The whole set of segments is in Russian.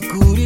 aku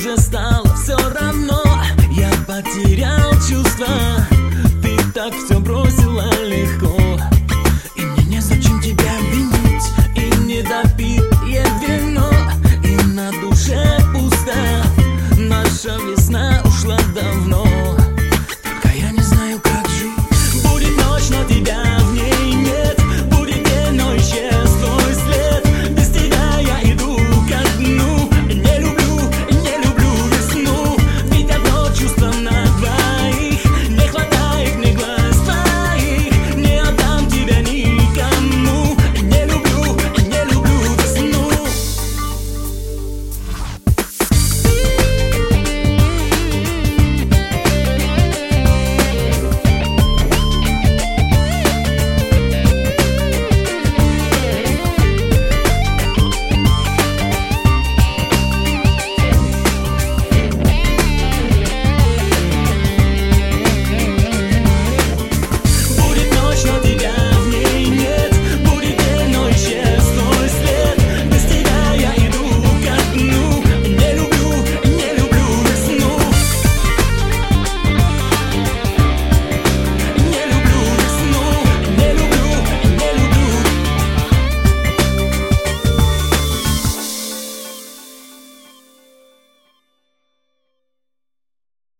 уже стало все равно. Я потерял чувства, Ты так все